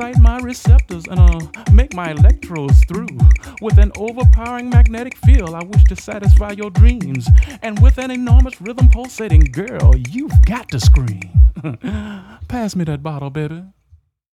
excite my receptors and uh, make my electrodes through. With an overpowering magnetic field, I wish to satisfy your dreams. And with an enormous rhythm pulsating, girl, you've got to scream. Pass me that bottle, baby.